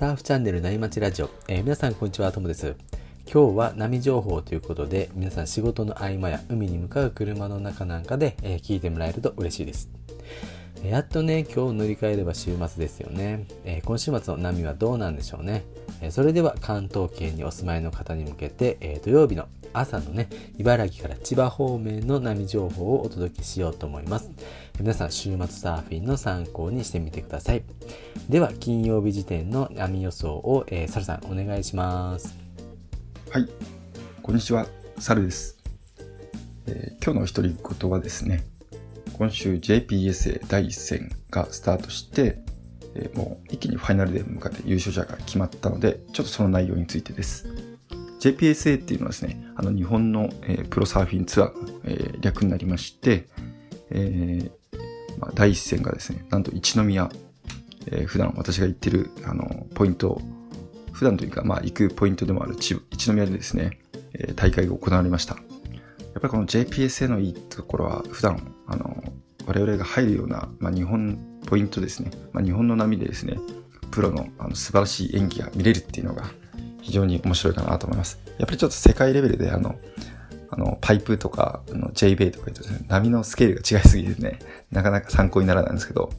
サーフチャンネルなまちラジオ、えー、皆さんこんにちは、ともです。今日は波情報ということで、皆さん仕事の合間や海に向かう車の中なんかで、えー、聞いてもらえると嬉しいです。やっとね、今日乗り換えれば週末ですよね。えー、今週末の波はどうなんでしょうね。えそれでは関東圏にお住まいの方に向けて、え土曜日の朝のね、茨城から千葉方面の波情報をお届けしようと思います。皆さん、週末サーフィンの参考にしてみてください。では、金曜日時点の波予想を、えー、サルさん、お願いします。はい、こんにちは、サルです。えー、今日の一人言はですね、今週 JPSA 第1戦がスタートして、えー、もう一気にファイナルで向かって優勝者が決まったので、ちょっとその内容についてです。JPSA っていうのはですね、あの日本の、えー、プロサーフィンツアーの、えー、略になりまして、えーまあ、第一戦がですね、なんと一宮、えー、普段私が行ってるあのポイント、普段というか、まあ、行くポイントでもある一宮でですね、えー、大会が行われました。やっぱりこの JPSA のいいところは、普段、あの、我々が入るような、まあ、日本ポイントですね、まあ、日本の波でですね、プロのあの素晴らしい演技が見れるっていうのが、非常に面白いかなと思います。やっぱりちょっと世界レベルであの、あの、パイプとか、あの、J ベイとか言うとね、波のスケールが違いすぎてね、なかなか参考にならないんですけど、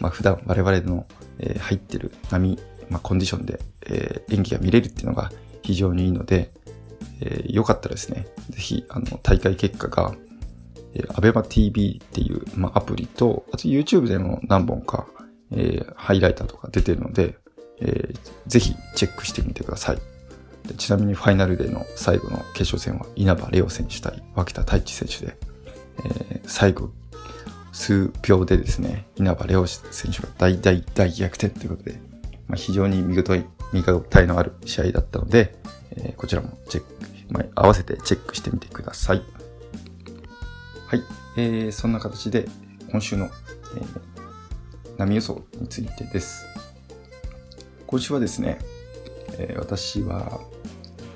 まあ普段我々の、えー、入ってる波、まあコンディションで、えー、演技が見れるっていうのが非常にいいので、えー、よかったらですね、ぜひ、あの、大会結果が、えー、アベマ TV っていう、まあ、アプリと、あと YouTube でも何本か、えー、ハイライターとか出てるので、えー、ぜひチェックしてみてください。ちなみにファイナルデーの最後の決勝戦は稲葉レオ選手対脇田太一選手で、えー、最後数秒でですね、稲葉レオ選手が大大大逆転ということで、まあ、非常に見事い、見応えのある試合だったので、えー、こちらもチェック、まあ、合わせてチェックしてみてください。はい、えー、そんな形で今週の、えー、波予想についてです。今週はですね、えー、私は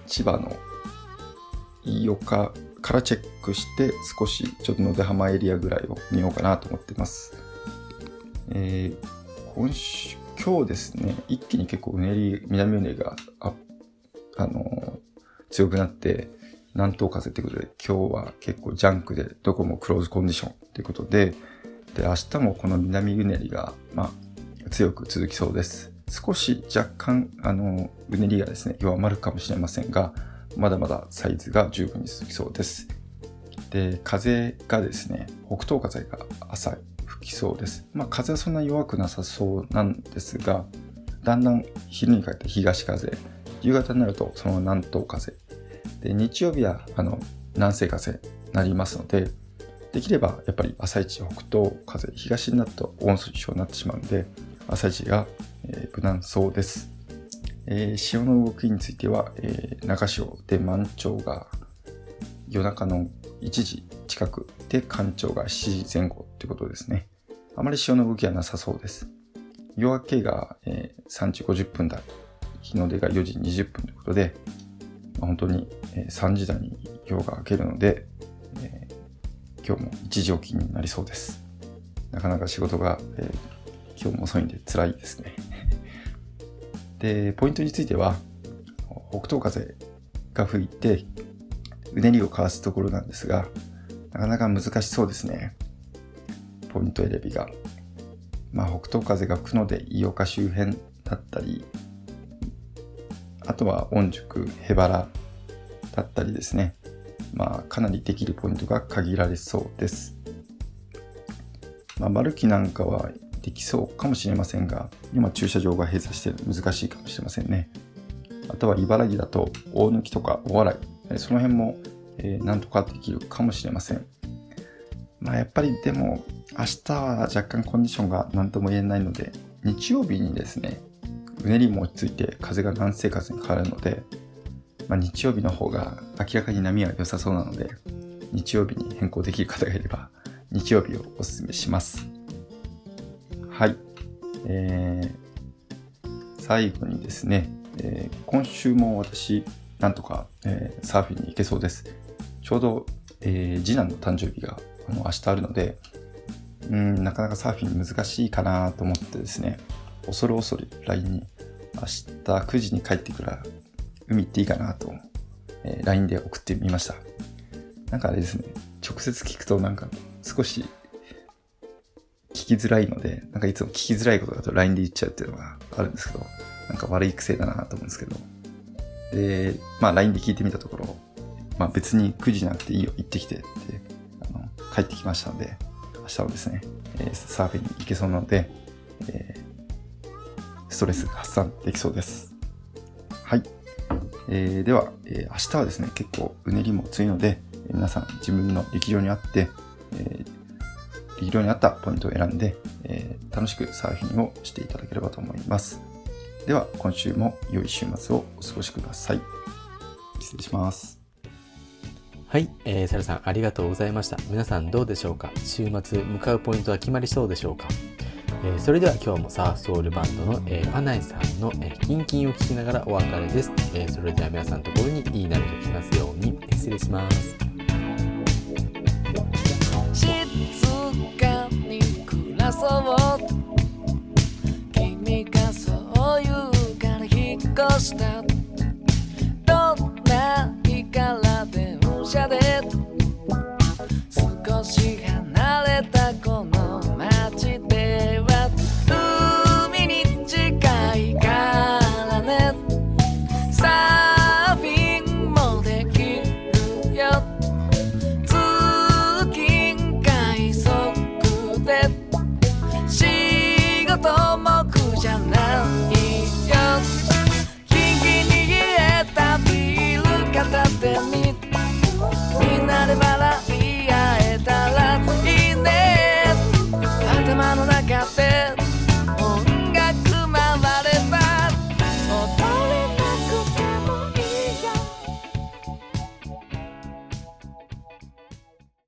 千葉の飯岡からチェックして少しちょっと野出浜エリアぐらいを見ようかなと思ってます。えー、今週、今日ですね、一気に結構うねり、南うねりがあ、あのー、強くなって、南東風ってことで、今日は結構ジャンクでどこもクローズコンディションということで、で、明日もこの南うねりが、まあ、強く続きそうです。少し若干、あの、うねりがですね、弱まるかもしれませんが、まだまだサイズが十分に続きそうです。で、風がですね、北東風が朝吹きそうです。まあ、風はそんな弱くなさそうなんですが、だんだん昼にかけて東風、夕方になるとその南東風、で、日曜日は、あの、南西風になりますので、できればやっぱり朝一北東風、東になると温水症になってしまうので、朝一がえー、無難そうです。えー、潮の動きについては、えー、中潮で満潮が夜中の1時近くで干潮が7時前後ということですね。あまり潮の動きはなさそうです。夜明けが、えー、3時50分台、日の出が4時20分ということで、まあ、本当に、えー、3時台に夜が明けるので、えー、今日も1時起きになりそうです。なかなか仕事が、えー、今日も遅いんで辛いですね。で、ポイントについては、北東風が吹いて、うねりをかわすところなんですが、なかなか難しそうですね。ポイント選びが。まあ、北東風が吹くので、井岡周辺だったり、あとは御宿、荏原だったりですね。まあ、かなりできるポイントが限られそうです。まあ、マルキなんかはできそうかもしれませんが、今駐車場が閉鎖して難しいかもしれませんね。あとは茨城だと大貫とか大洗、その辺も、えー、なんとかできるかもしれません。まあやっぱりでも明日は若干コンディションが何とも言えないので、日曜日にですね、うねりも落ち着いて風が南西風に変わるので、まあ、日曜日の方が明らかに波は良さそうなので、日曜日に変更できる方がいれば、日曜日をお勧めします。はい。えー、最後にですね、えー、今週も私、なんとか、えー、サーフィンに行けそうです。ちょうど、え、次男の誕生日があの明日あるので、うん、なかなかサーフィン難しいかなと思ってですね、恐る恐る LINE に明日9時に帰ってくら海行っていいかなと、え LINE で送ってみました。なんかあれですね、直接聞くとなんか少し聞きづらいので、なんかいつも聞きづらいことだと LINE で言っちゃうっていうのがあるんですけど、なんか悪い癖だなと思うんですけど。で、まあ LINE で聞いてみたところ、まあ別に9時じゃなくていいよ、行ってきてって、あの、帰ってきましたので、明日はですね、えーサーフィンに行けそうなので、えーストレス発散できそうです。はい。えーでは、えー明日はですね、結構うねりも強いので、皆さん自分の力量に合って、えー力量に合ったポイントを選んで、えー楽しくサーフィンをしていただければと思います。では、今週も良い週末をお過ごしください。失礼します。はい、えー、サルさんありがとうございました。皆さんどうでしょうか？週末向かうポイントは決まりそうでしょうか、えーそれでは今日もサーフソウルバンドの、えーパナイさんの、えーキンキンを聞きながらお別れです。えーそれでは皆さんのところにいい波が来ますように、失礼します。暮らそう君がそう言うから引っ越した。